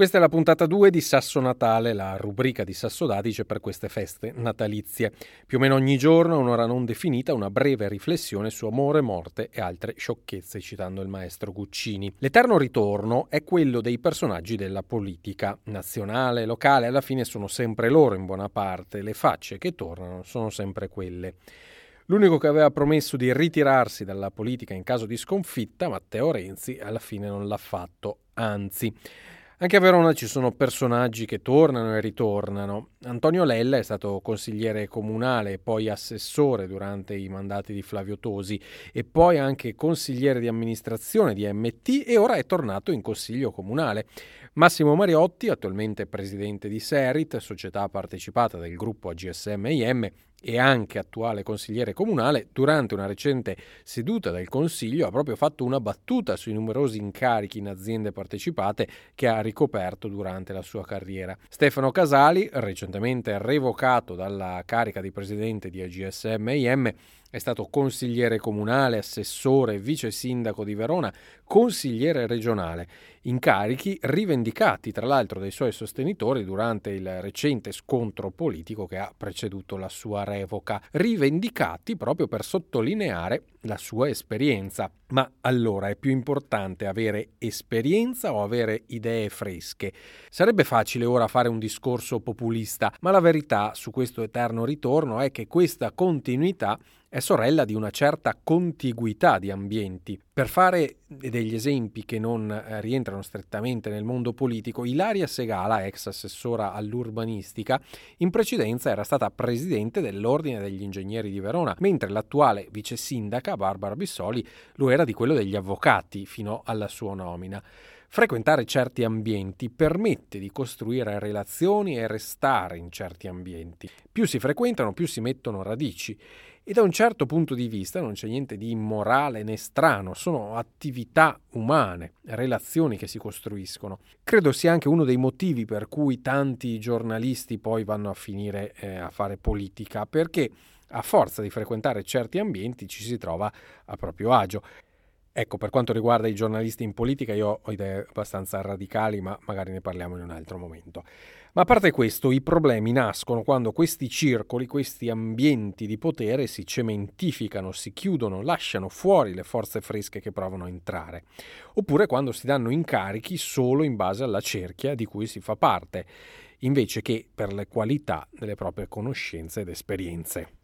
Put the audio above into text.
Questa è la puntata 2 di Sasso Natale, la rubrica di Sasso Dadice per queste feste natalizie. Più o meno ogni giorno, un'ora non definita, una breve riflessione su amore, morte e altre sciocchezze, citando il maestro Guccini. L'eterno ritorno è quello dei personaggi della politica, nazionale, locale, alla fine sono sempre loro in buona parte, le facce che tornano sono sempre quelle. L'unico che aveva promesso di ritirarsi dalla politica in caso di sconfitta, Matteo Renzi, alla fine non l'ha fatto, anzi. Anche a Verona ci sono personaggi che tornano e ritornano. Antonio Lella è stato consigliere comunale e poi assessore durante i mandati di Flavio Tosi e poi anche consigliere di amministrazione di MT e ora è tornato in consiglio comunale. Massimo Mariotti, attualmente presidente di Serit, società partecipata del gruppo AGSM IM, e anche attuale consigliere comunale, durante una recente seduta del Consiglio ha proprio fatto una battuta sui numerosi incarichi in aziende partecipate che ha ricoperto durante la sua carriera. Stefano Casali, recentemente revocato dalla carica di presidente di AGSM IM, è stato consigliere comunale, assessore, vice sindaco di Verona, consigliere regionale, incarichi rivendicati tra l'altro dai suoi sostenitori durante il recente scontro politico che ha preceduto la sua revoca, rivendicati proprio per sottolineare la sua esperienza. Ma allora è più importante avere esperienza o avere idee fresche? Sarebbe facile ora fare un discorso populista, ma la verità su questo eterno ritorno è che questa continuità è sorella di una certa contiguità di ambienti. Per fare degli esempi che non eh, rientrano strettamente nel mondo politico, Ilaria Segala, ex assessora all'urbanistica, in precedenza era stata presidente dell'Ordine degli Ingegneri di Verona, mentre l'attuale vice sindaca, Barbara Bissoli, lo era di quello degli avvocati fino alla sua nomina. Frequentare certi ambienti permette di costruire relazioni e restare in certi ambienti. Più si frequentano, più si mettono radici e da un certo punto di vista non c'è niente di immorale né strano, sono attività umane, relazioni che si costruiscono. Credo sia anche uno dei motivi per cui tanti giornalisti poi vanno a finire eh, a fare politica, perché a forza di frequentare certi ambienti ci si trova a proprio agio. Ecco, per quanto riguarda i giornalisti in politica, io ho idee abbastanza radicali, ma magari ne parliamo in un altro momento. Ma a parte questo, i problemi nascono quando questi circoli, questi ambienti di potere si cementificano, si chiudono, lasciano fuori le forze fresche che provano a entrare, oppure quando si danno incarichi solo in base alla cerchia di cui si fa parte, invece che per le qualità delle proprie conoscenze ed esperienze.